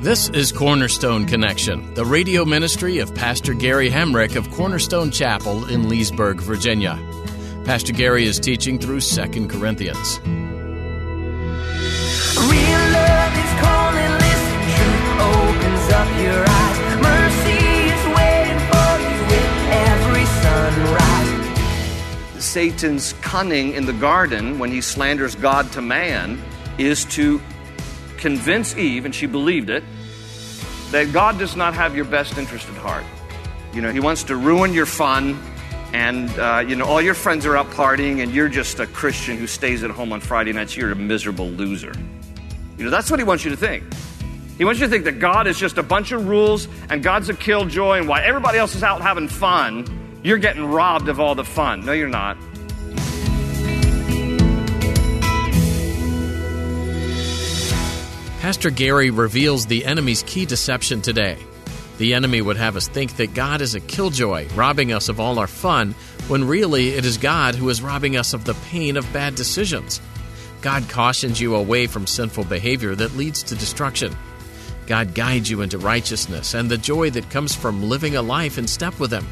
This is Cornerstone Connection, the radio ministry of Pastor Gary Hamrick of Cornerstone Chapel in Leesburg, Virginia. Pastor Gary is teaching through 2 Corinthians. Real love is calling, listen, truth opens up your eyes. Mercy is waiting for you with every sunrise. Satan's cunning in the garden when he slanders God to man is to convince Eve, and she believed it, that God does not have your best interest at heart. You know, he wants to ruin your fun, and, uh, you know, all your friends are out partying, and you're just a Christian who stays at home on Friday nights. You're a miserable loser. You know, that's what he wants you to think. He wants you to think that God is just a bunch of rules, and God's a killjoy, and while everybody else is out having fun, you're getting robbed of all the fun. No, you're not. Pastor Gary reveals the enemy's key deception today. The enemy would have us think that God is a killjoy, robbing us of all our fun, when really it is God who is robbing us of the pain of bad decisions. God cautions you away from sinful behavior that leads to destruction. God guides you into righteousness and the joy that comes from living a life in step with Him.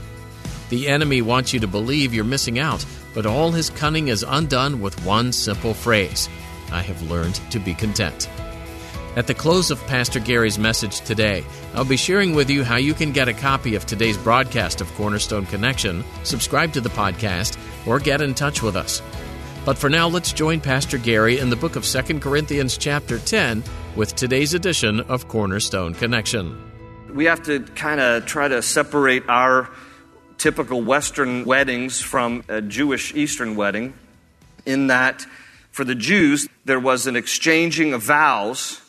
The enemy wants you to believe you're missing out, but all his cunning is undone with one simple phrase I have learned to be content. At the close of Pastor Gary's message today, I'll be sharing with you how you can get a copy of today's broadcast of Cornerstone Connection, subscribe to the podcast, or get in touch with us. But for now, let's join Pastor Gary in the book of 2 Corinthians, chapter 10, with today's edition of Cornerstone Connection. We have to kind of try to separate our typical Western weddings from a Jewish Eastern wedding, in that for the Jews, there was an exchanging of vows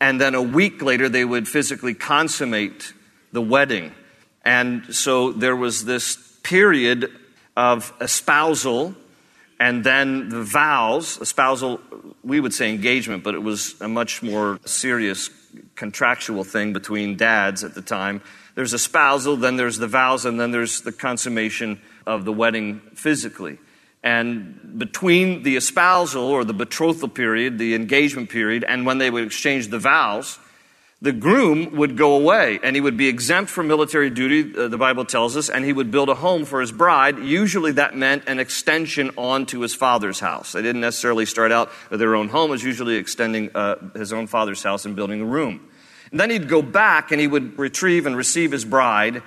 and then a week later they would physically consummate the wedding. And so there was this period of espousal and then the vows. Espousal, we would say engagement, but it was a much more serious contractual thing between dads at the time. There's espousal, then there's the vows, and then there's the consummation of the wedding physically. And between the espousal or the betrothal period, the engagement period, and when they would exchange the vows, the groom would go away and he would be exempt from military duty, uh, the Bible tells us, and he would build a home for his bride. Usually that meant an extension onto his father's house. They didn't necessarily start out with their own home, it was usually extending uh, his own father's house and building a room. And then he'd go back and he would retrieve and receive his bride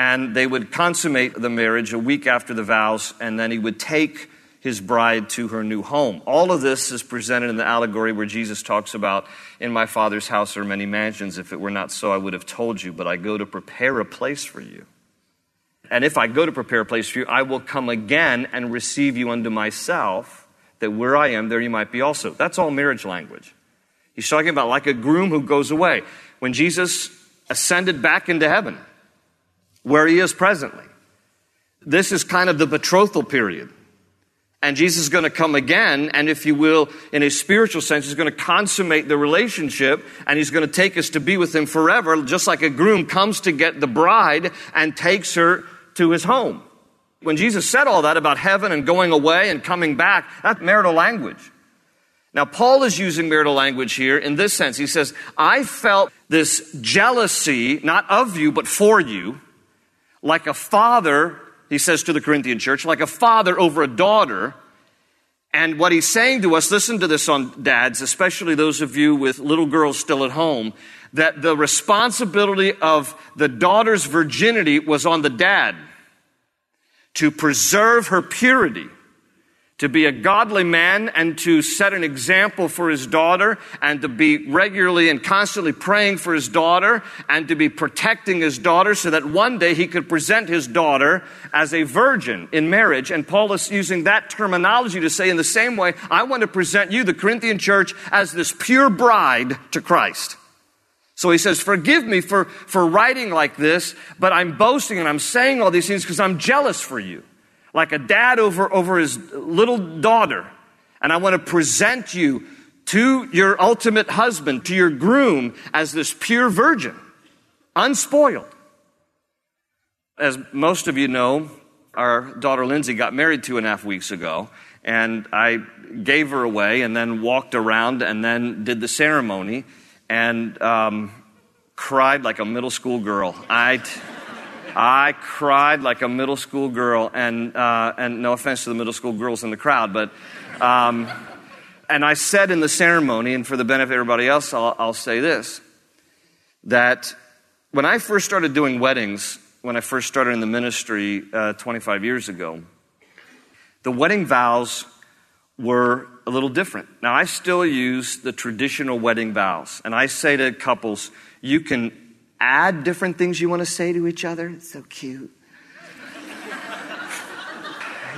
and they would consummate the marriage a week after the vows, and then he would take his bride to her new home. All of this is presented in the allegory where Jesus talks about, In my Father's house are many mansions. If it were not so, I would have told you, but I go to prepare a place for you. And if I go to prepare a place for you, I will come again and receive you unto myself, that where I am, there you might be also. That's all marriage language. He's talking about like a groom who goes away. When Jesus ascended back into heaven, where he is presently. This is kind of the betrothal period. And Jesus is going to come again, and if you will, in a spiritual sense, he's going to consummate the relationship, and he's going to take us to be with him forever, just like a groom comes to get the bride and takes her to his home. When Jesus said all that about heaven and going away and coming back, that's marital language. Now, Paul is using marital language here in this sense. He says, I felt this jealousy, not of you, but for you like a father, he says to the Corinthian church, like a father over a daughter. And what he's saying to us, listen to this on dads, especially those of you with little girls still at home, that the responsibility of the daughter's virginity was on the dad to preserve her purity, to be a godly man and to set an example for his daughter and to be regularly and constantly praying for his daughter and to be protecting his daughter so that one day he could present his daughter as a virgin in marriage. And Paul is using that terminology to say in the same way, I want to present you, the Corinthian church, as this pure bride to Christ. So he says, forgive me for, for writing like this, but I'm boasting and I'm saying all these things because I'm jealous for you like a dad over, over his little daughter. And I want to present you to your ultimate husband, to your groom, as this pure virgin, unspoiled. As most of you know, our daughter Lindsay got married two and a half weeks ago, and I gave her away and then walked around and then did the ceremony and um, cried like a middle school girl. I. I cried like a middle school girl, and, uh, and no offense to the middle school girls in the crowd, but, um, and I said in the ceremony, and for the benefit of everybody else, I'll, I'll say this that when I first started doing weddings, when I first started in the ministry uh, 25 years ago, the wedding vows were a little different. Now, I still use the traditional wedding vows, and I say to couples, you can add different things you want to say to each other. It's so cute.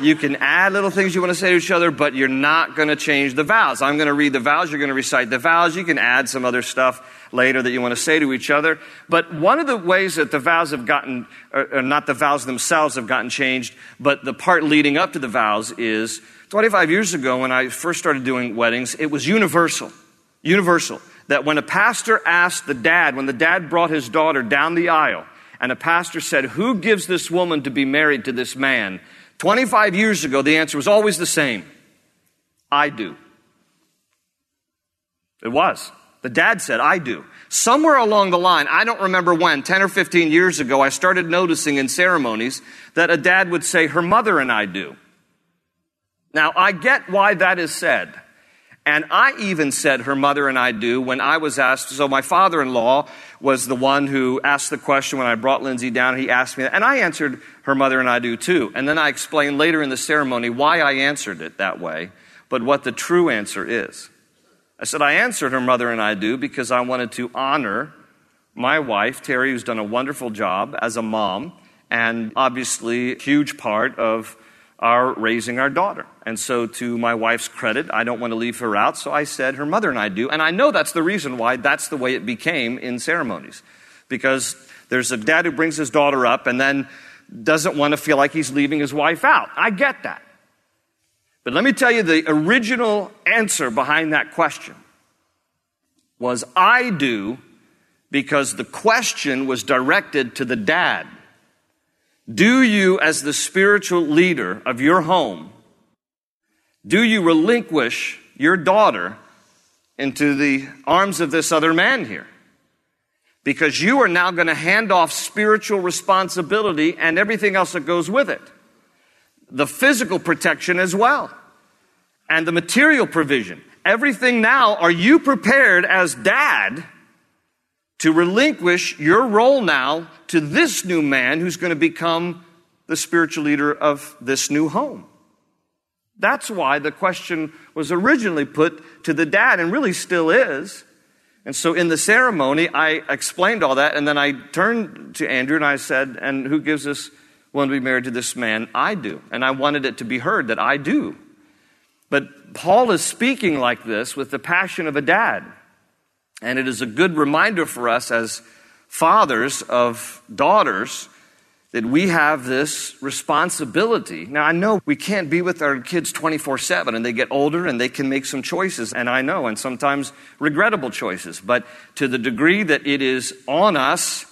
you can add little things you want to say to each other, but you're not going to change the vows. I'm going to read the vows, you're going to recite the vows. You can add some other stuff later that you want to say to each other. But one of the ways that the vows have gotten, or not the vows themselves have gotten changed, but the part leading up to the vows is 25 years ago when I first started doing weddings, it was universal. Universal that when a pastor asked the dad, when the dad brought his daughter down the aisle, and a pastor said, Who gives this woman to be married to this man? 25 years ago, the answer was always the same I do. It was. The dad said, I do. Somewhere along the line, I don't remember when, 10 or 15 years ago, I started noticing in ceremonies that a dad would say, Her mother and I do. Now, I get why that is said. And I even said her mother and I do when I was asked. So my father in law was the one who asked the question when I brought Lindsay down. He asked me that. And I answered her mother and I do too. And then I explained later in the ceremony why I answered it that way, but what the true answer is. I said, I answered her mother and I do because I wanted to honor my wife, Terry, who's done a wonderful job as a mom and obviously a huge part of are raising our daughter. And so, to my wife's credit, I don't want to leave her out, so I said her mother and I do. And I know that's the reason why that's the way it became in ceremonies. Because there's a dad who brings his daughter up and then doesn't want to feel like he's leaving his wife out. I get that. But let me tell you the original answer behind that question was I do because the question was directed to the dad. Do you, as the spiritual leader of your home, do you relinquish your daughter into the arms of this other man here? Because you are now going to hand off spiritual responsibility and everything else that goes with it. The physical protection as well. And the material provision. Everything now, are you prepared as dad to relinquish your role now to this new man who's going to become the spiritual leader of this new home. That's why the question was originally put to the dad and really still is. And so in the ceremony, I explained all that and then I turned to Andrew and I said, And who gives us one to be married to this man? I do. And I wanted it to be heard that I do. But Paul is speaking like this with the passion of a dad. And it is a good reminder for us as fathers of daughters that we have this responsibility. Now, I know we can't be with our kids 24 7 and they get older and they can make some choices, and I know, and sometimes regrettable choices. But to the degree that it is on us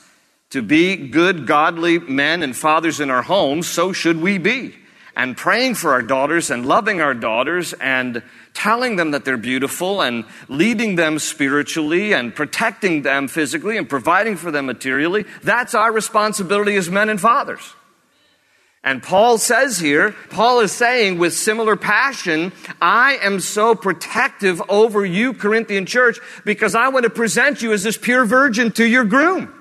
to be good, godly men and fathers in our homes, so should we be. And praying for our daughters and loving our daughters and telling them that they're beautiful and leading them spiritually and protecting them physically and providing for them materially. That's our responsibility as men and fathers. And Paul says here, Paul is saying with similar passion, I am so protective over you, Corinthian church, because I want to present you as this pure virgin to your groom.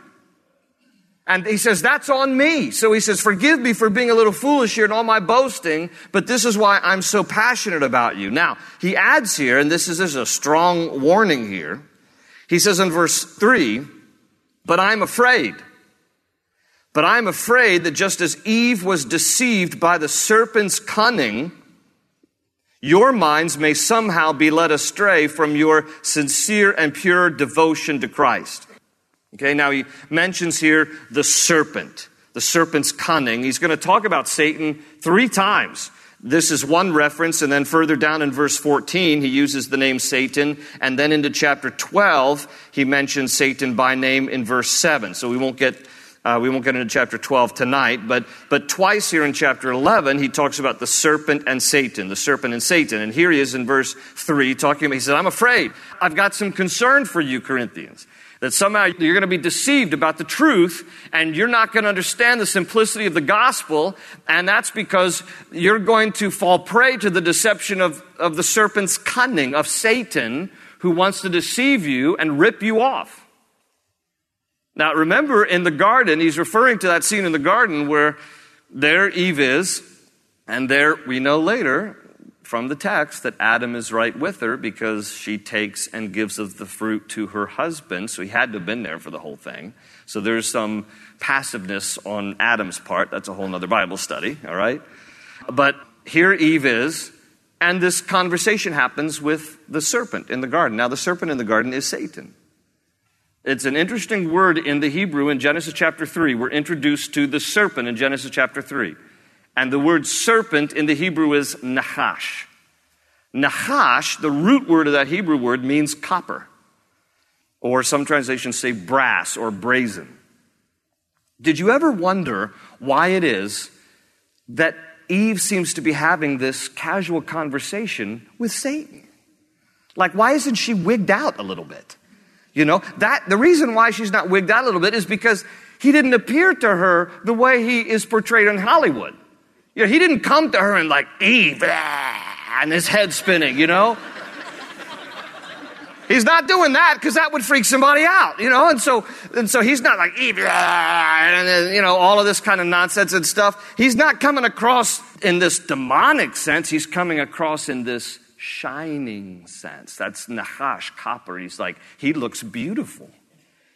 And he says, that's on me. So he says, forgive me for being a little foolish here and all my boasting, but this is why I'm so passionate about you. Now, he adds here, and this is, this is a strong warning here. He says in verse three, but I'm afraid. But I'm afraid that just as Eve was deceived by the serpent's cunning, your minds may somehow be led astray from your sincere and pure devotion to Christ. Okay, now he mentions here the serpent, the serpent's cunning. He's going to talk about Satan three times. This is one reference, and then further down in verse 14, he uses the name Satan, and then into chapter 12, he mentions Satan by name in verse 7. So we won't get uh, we won't get into chapter 12 tonight, but, but twice here in chapter 11, he talks about the serpent and Satan, the serpent and Satan. And here he is in verse 3 talking about, he said, I'm afraid. I've got some concern for you, Corinthians. That somehow you're going to be deceived about the truth and you're not going to understand the simplicity of the gospel. And that's because you're going to fall prey to the deception of, of the serpent's cunning, of Satan, who wants to deceive you and rip you off. Now, remember in the garden, he's referring to that scene in the garden where there Eve is, and there we know later from the text that Adam is right with her because she takes and gives of the fruit to her husband. So he had to have been there for the whole thing. So there's some passiveness on Adam's part. That's a whole other Bible study, all right? But here Eve is, and this conversation happens with the serpent in the garden. Now, the serpent in the garden is Satan. It's an interesting word in the Hebrew in Genesis chapter 3. We're introduced to the serpent in Genesis chapter 3. And the word serpent in the Hebrew is nahash. Nahash, the root word of that Hebrew word, means copper. Or some translations say brass or brazen. Did you ever wonder why it is that Eve seems to be having this casual conversation with Satan? Like, why isn't she wigged out a little bit? You know, that, the reason why she's not wigged out a little bit is because he didn't appear to her the way he is portrayed in Hollywood. You know, he didn't come to her and like, Eve, and his head spinning, you know? He's not doing that because that would freak somebody out, you know? And so, and so he's not like, Eve, and, you know, all of this kind of nonsense and stuff. He's not coming across in this demonic sense. He's coming across in this shining sense. That's Nahash, copper. He's like, he looks beautiful.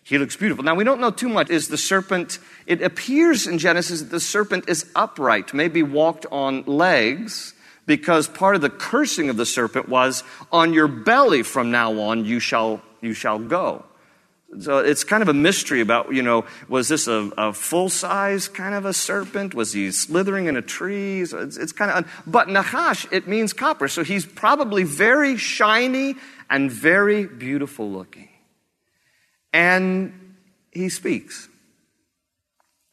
He looks beautiful. Now, we don't know too much. Is the serpent, it appears in Genesis that the serpent is upright, maybe walked on legs, because part of the cursing of the serpent was, on your belly from now on you shall, you shall go. So it's kind of a mystery about, you know, was this a, a full size kind of a serpent? Was he slithering in a tree? So it's, it's kind of, but Nahash, it means copper. So he's probably very shiny and very beautiful looking. And he speaks.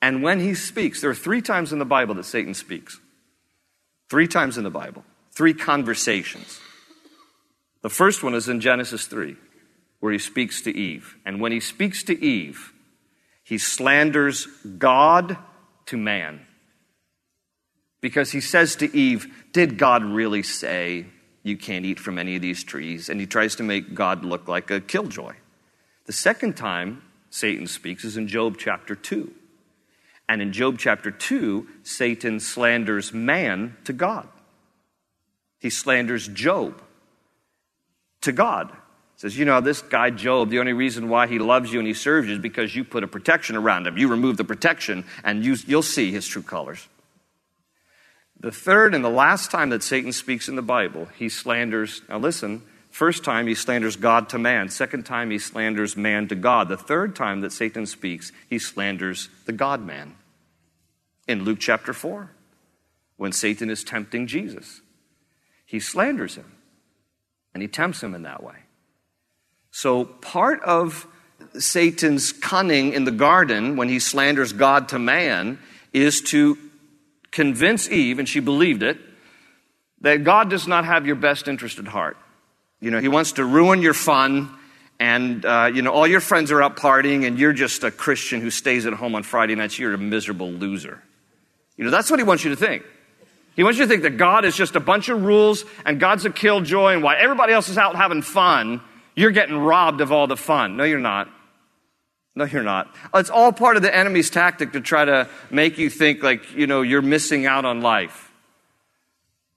And when he speaks, there are three times in the Bible that Satan speaks. Three times in the Bible. Three conversations. The first one is in Genesis 3 where he speaks to Eve. And when he speaks to Eve, he slanders God to man. Because he says to Eve, Did God really say you can't eat from any of these trees? And he tries to make God look like a killjoy. The second time Satan speaks is in Job chapter 2. And in Job chapter 2, Satan slanders man to God. He slanders Job to God says, You know, this guy Job, the only reason why he loves you and he serves you is because you put a protection around him. You remove the protection and you, you'll see his true colors. The third and the last time that Satan speaks in the Bible, he slanders, now listen, first time he slanders God to man. Second time he slanders man to God. The third time that Satan speaks, he slanders the God man. In Luke chapter 4, when Satan is tempting Jesus, he slanders him and he tempts him in that way. So, part of Satan's cunning in the garden when he slanders God to man is to convince Eve, and she believed it, that God does not have your best interest at heart. You know, he wants to ruin your fun, and, uh, you know, all your friends are out partying, and you're just a Christian who stays at home on Friday nights. You're a miserable loser. You know, that's what he wants you to think. He wants you to think that God is just a bunch of rules, and God's a killjoy, and while everybody else is out having fun, you're getting robbed of all the fun. No, you're not. No, you're not. It's all part of the enemy's tactic to try to make you think like, you know, you're missing out on life.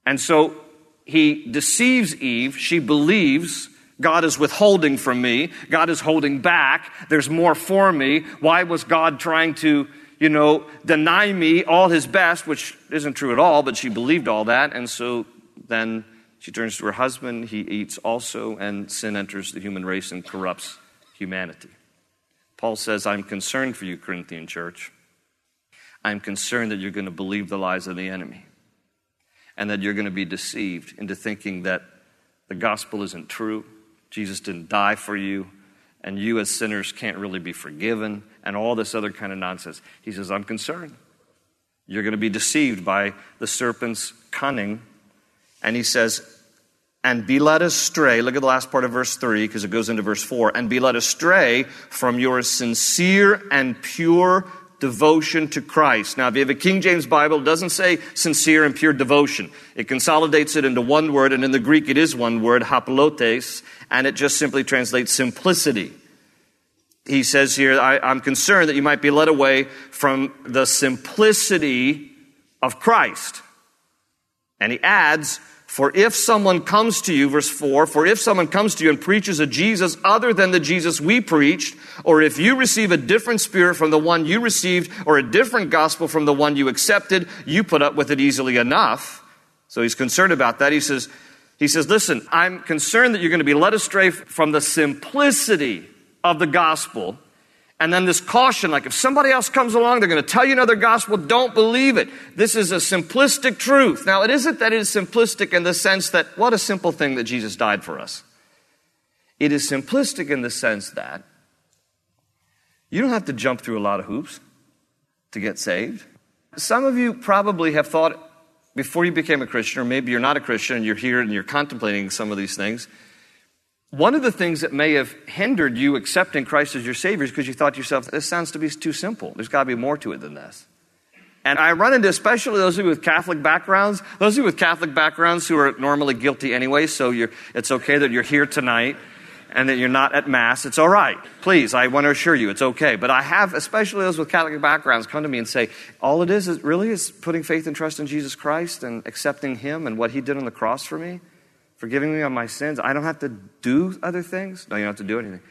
And so he deceives Eve. She believes God is withholding from me. God is holding back. There's more for me. Why was God trying to, you know, deny me all his best, which isn't true at all, but she believed all that. And so then she turns to her husband. He eats also, and sin enters the human race and corrupts humanity. Paul says, I'm concerned for you, Corinthian church. I'm concerned that you're going to believe the lies of the enemy and that you're going to be deceived into thinking that the gospel isn't true, Jesus didn't die for you, and you as sinners can't really be forgiven, and all this other kind of nonsense. He says, I'm concerned. You're going to be deceived by the serpent's cunning. And he says, and be led astray. Look at the last part of verse 3 because it goes into verse 4. And be led astray from your sincere and pure devotion to Christ. Now, if you have a King James Bible, it doesn't say sincere and pure devotion. It consolidates it into one word, and in the Greek it is one word, haplotes, and it just simply translates simplicity. He says here, I, am concerned that you might be led away from the simplicity of Christ. And he adds, for if someone comes to you, verse 4, for if someone comes to you and preaches a Jesus other than the Jesus we preached, or if you receive a different spirit from the one you received, or a different gospel from the one you accepted, you put up with it easily enough. So he's concerned about that. He says, he says, listen, I'm concerned that you're going to be led astray from the simplicity of the gospel and then this caution, like if somebody else comes along, they're going to tell you another gospel, don't believe it. This is a simplistic truth. Now, it isn't that it is simplistic in the sense that, what a simple thing that Jesus died for us. It is simplistic in the sense that you don't have to jump through a lot of hoops to get saved. Some of you probably have thought before you became a Christian, or maybe you're not a Christian and you're here and you're contemplating some of these things, one of the things that may have hindered you accepting Christ as your Savior is because you thought to yourself, this sounds to be too simple. There's got to be more to it than this. And I run into especially those of you with Catholic backgrounds, those of you with Catholic backgrounds who are normally guilty anyway, so it's okay that you're here tonight and that you're not at Mass. It's all right. Please, I want to assure you, it's okay. But I have, especially those with Catholic backgrounds, come to me and say, all it is, is really is putting faith and trust in Jesus Christ and accepting Him and what He did on the cross for me forgiving me of my sins. I don't have to do other things. No, you don't have to do anything.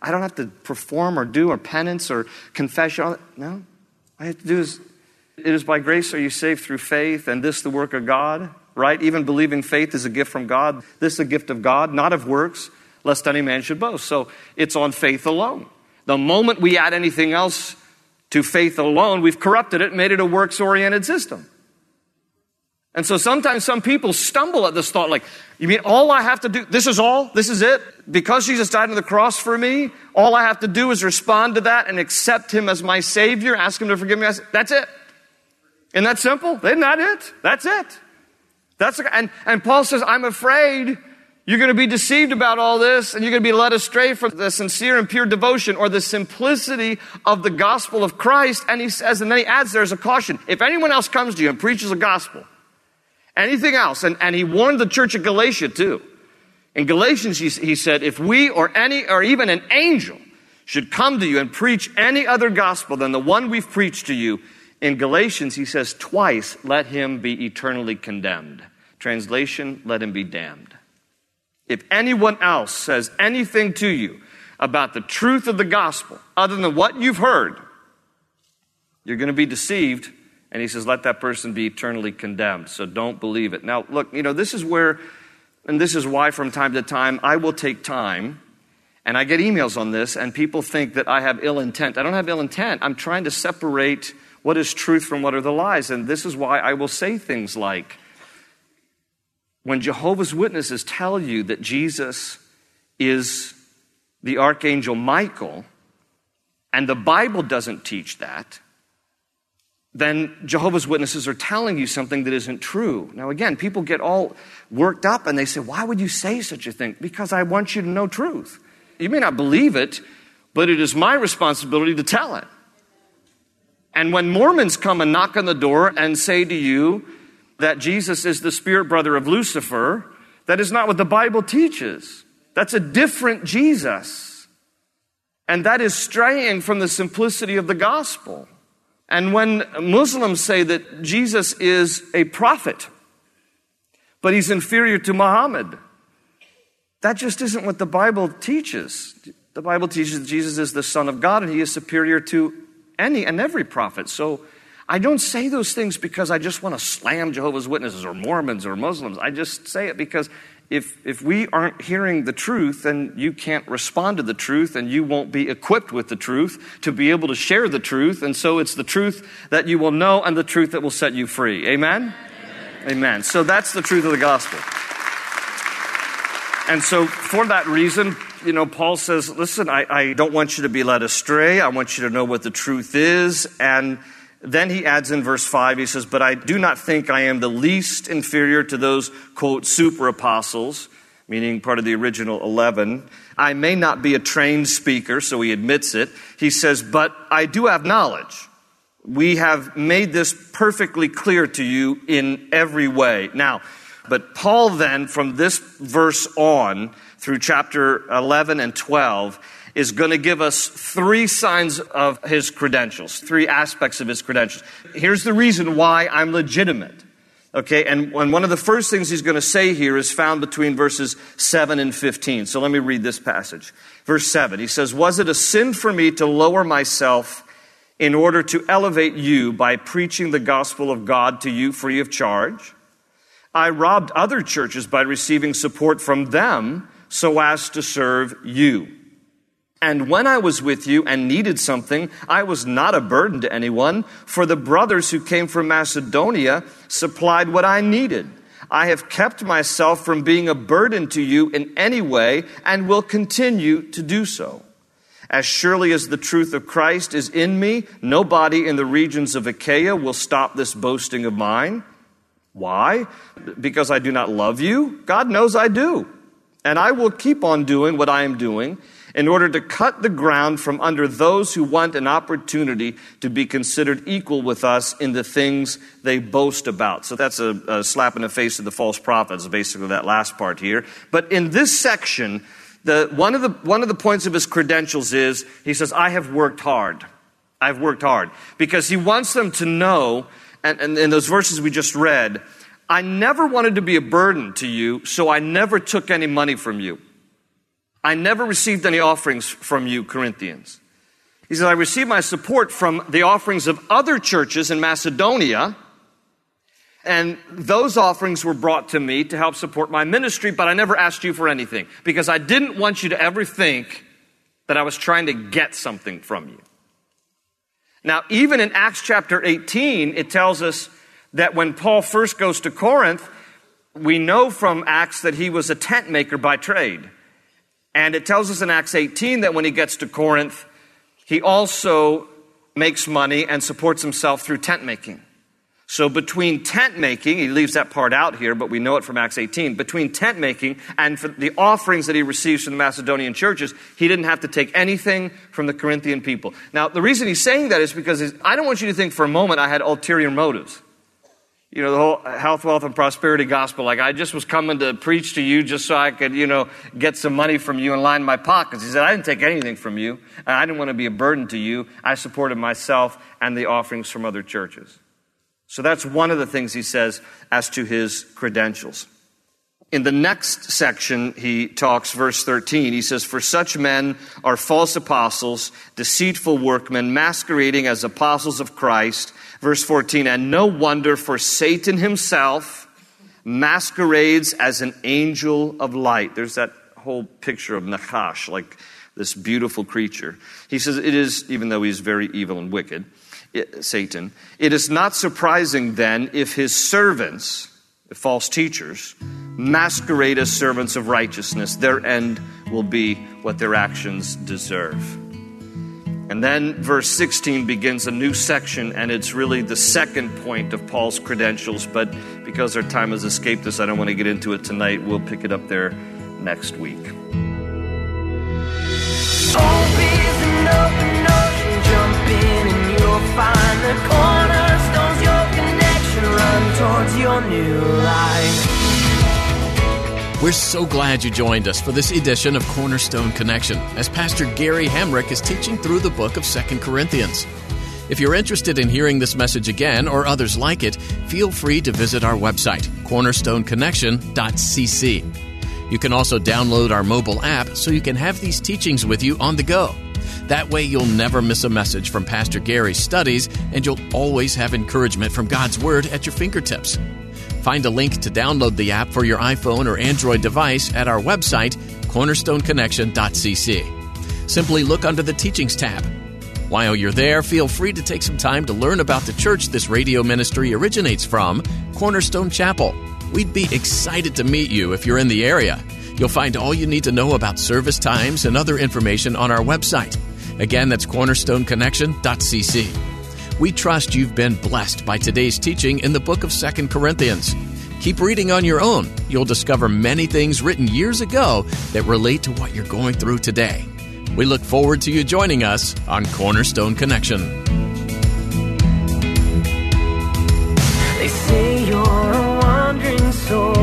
I don't have to perform or do or penance or confession. No. I have to do is it is by grace are you saved through faith, and this the work of God, right? Even believing faith is a gift from God. This is a gift of God, not of works, lest any man should boast. So it's on faith alone. The moment we add anything else to faith alone, we've corrupted it, made it a works oriented system. And so sometimes some people stumble at this thought like, you mean all I have to do, this is all? This is it? Because Jesus died on the cross for me, all I have to do is respond to that and accept Him as my Savior, ask Him to forgive me. That's it. Isn't that simple? Isn't that it? That's it. That's, and, and Paul says, I'm afraid you're going to be deceived about all this and you're going to be led astray from the sincere and pure devotion or the simplicity of the gospel of Christ. And he says, and then he adds, there's a caution. If anyone else comes to you and preaches a gospel, anything else. And, and he warned the church of Galatia too. In Galatians, he, he said, if we or any, or even an angel should come to you and preach any other gospel than the one we've preached to you, in Galatians, he says twice, let him be eternally condemned. Translation, let him be damned. If anyone else says anything to you about the truth of the gospel other than what you've heard, you're going to be deceived and he says, let that person be eternally condemned. So don't believe it. Now, look, you know, this is where, and this is why from time to time I will take time, and I get emails on this, and people think that I have ill intent. I don't have ill intent. I'm trying to separate what is truth from what are the lies. And this is why I will say things like, when Jehovah's Witnesses tell you that Jesus is the Archangel Michael, and the Bible doesn't teach that, then Jehovah's Witnesses are telling you something that isn't true. Now, again, people get all worked up and they say, Why would you say such a thing? Because I want you to know truth. You may not believe it, but it is my responsibility to tell it. And when Mormons come and knock on the door and say to you that Jesus is the spirit brother of Lucifer, that is not what the Bible teaches. That's a different Jesus. And that is straying from the simplicity of the gospel. And when Muslims say that Jesus is a prophet, but he's inferior to Muhammad, that just isn't what the Bible teaches. The Bible teaches that Jesus is the Son of God and he is superior to any and every prophet. So I don't say those things because I just want to slam Jehovah's Witnesses or Mormons or Muslims. I just say it because if, if we aren't hearing the truth, then you can't respond to the truth and you won't be equipped with the truth to be able to share the truth. And so it's the truth that you will know and the truth that will set you free. Amen? Amen. Amen. So that's the truth of the gospel. And so for that reason, you know, Paul says, listen, I, I don't want you to be led astray. I want you to know what the truth is. And then he adds in verse 5, he says, But I do not think I am the least inferior to those, quote, super apostles, meaning part of the original 11. I may not be a trained speaker, so he admits it. He says, But I do have knowledge. We have made this perfectly clear to you in every way. Now, but Paul then, from this verse on through chapter 11 and 12, is going to give us three signs of his credentials, three aspects of his credentials. Here's the reason why I'm legitimate. Okay, and one of the first things he's going to say here is found between verses 7 and 15. So let me read this passage. Verse 7, he says, Was it a sin for me to lower myself in order to elevate you by preaching the gospel of God to you free of charge? I robbed other churches by receiving support from them so as to serve you. And when I was with you and needed something, I was not a burden to anyone, for the brothers who came from Macedonia supplied what I needed. I have kept myself from being a burden to you in any way and will continue to do so. As surely as the truth of Christ is in me, nobody in the regions of Achaia will stop this boasting of mine. Why? Because I do not love you? God knows I do. And I will keep on doing what I am doing in order to cut the ground from under those who want an opportunity to be considered equal with us in the things they boast about. So that's a, a slap in the face of the false prophets, basically that last part here. But in this section, the, one, of the, one of the points of his credentials is he says, I have worked hard. I've worked hard. Because he wants them to know, and, and in those verses we just read, I never wanted to be a burden to you, so I never took any money from you. I never received any offerings from you, Corinthians. He says, I received my support from the offerings of other churches in Macedonia, and those offerings were brought to me to help support my ministry, but I never asked you for anything because I didn't want you to ever think that I was trying to get something from you. Now, even in Acts chapter 18, it tells us that when Paul first goes to Corinth, we know from Acts that he was a tent maker by trade. And it tells us in Acts 18 that when he gets to Corinth, he also makes money and supports himself through tent making. So between tent making, he leaves that part out here, but we know it from Acts 18. Between tent making and the offerings that he receives from the Macedonian churches, he didn't have to take anything from the Corinthian people. Now, the reason he's saying that is because I don't want you to think for a moment I had ulterior motives you know, the whole health, wealth, and prosperity gospel. Like, I just was coming to preach to you just so I could, you know, get some money from you and line my pockets. He said, I didn't take anything from you. I didn't want to be a burden to you. I supported myself and the offerings from other churches. So that's one of the things he says as to his credentials. In the next section, he talks, verse 13, he says, For such men are false apostles, deceitful workmen, masquerading as apostles of Christ. Verse 14, and no wonder, for Satan himself masquerades as an angel of light. There's that whole picture of Nachash, like this beautiful creature. He says it is, even though he's very evil and wicked, it, Satan, it is not surprising then if his servants, the false teachers, masquerade as servants of righteousness. Their end will be what their actions deserve. And then verse 16 begins a new section, and it's really the second point of Paul's credentials. But because our time has escaped us, I don't want to get into it tonight. We'll pick it up there next week. We're so glad you joined us for this edition of Cornerstone Connection as Pastor Gary Hamrick is teaching through the book of 2 Corinthians. If you're interested in hearing this message again or others like it, feel free to visit our website, cornerstoneconnection.cc. You can also download our mobile app so you can have these teachings with you on the go. That way, you'll never miss a message from Pastor Gary's studies, and you'll always have encouragement from God's Word at your fingertips. Find a link to download the app for your iPhone or Android device at our website, cornerstoneconnection.cc. Simply look under the Teachings tab. While you're there, feel free to take some time to learn about the church this radio ministry originates from, Cornerstone Chapel. We'd be excited to meet you if you're in the area. You'll find all you need to know about service times and other information on our website. Again, that's cornerstoneconnection.cc. We trust you've been blessed by today's teaching in the book of 2 Corinthians. Keep reading on your own. You'll discover many things written years ago that relate to what you're going through today. We look forward to you joining us on Cornerstone Connection. They say you're a wandering soul,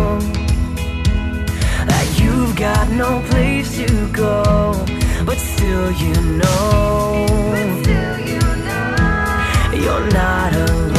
that you've got no place to go, but still you know, you're not alone.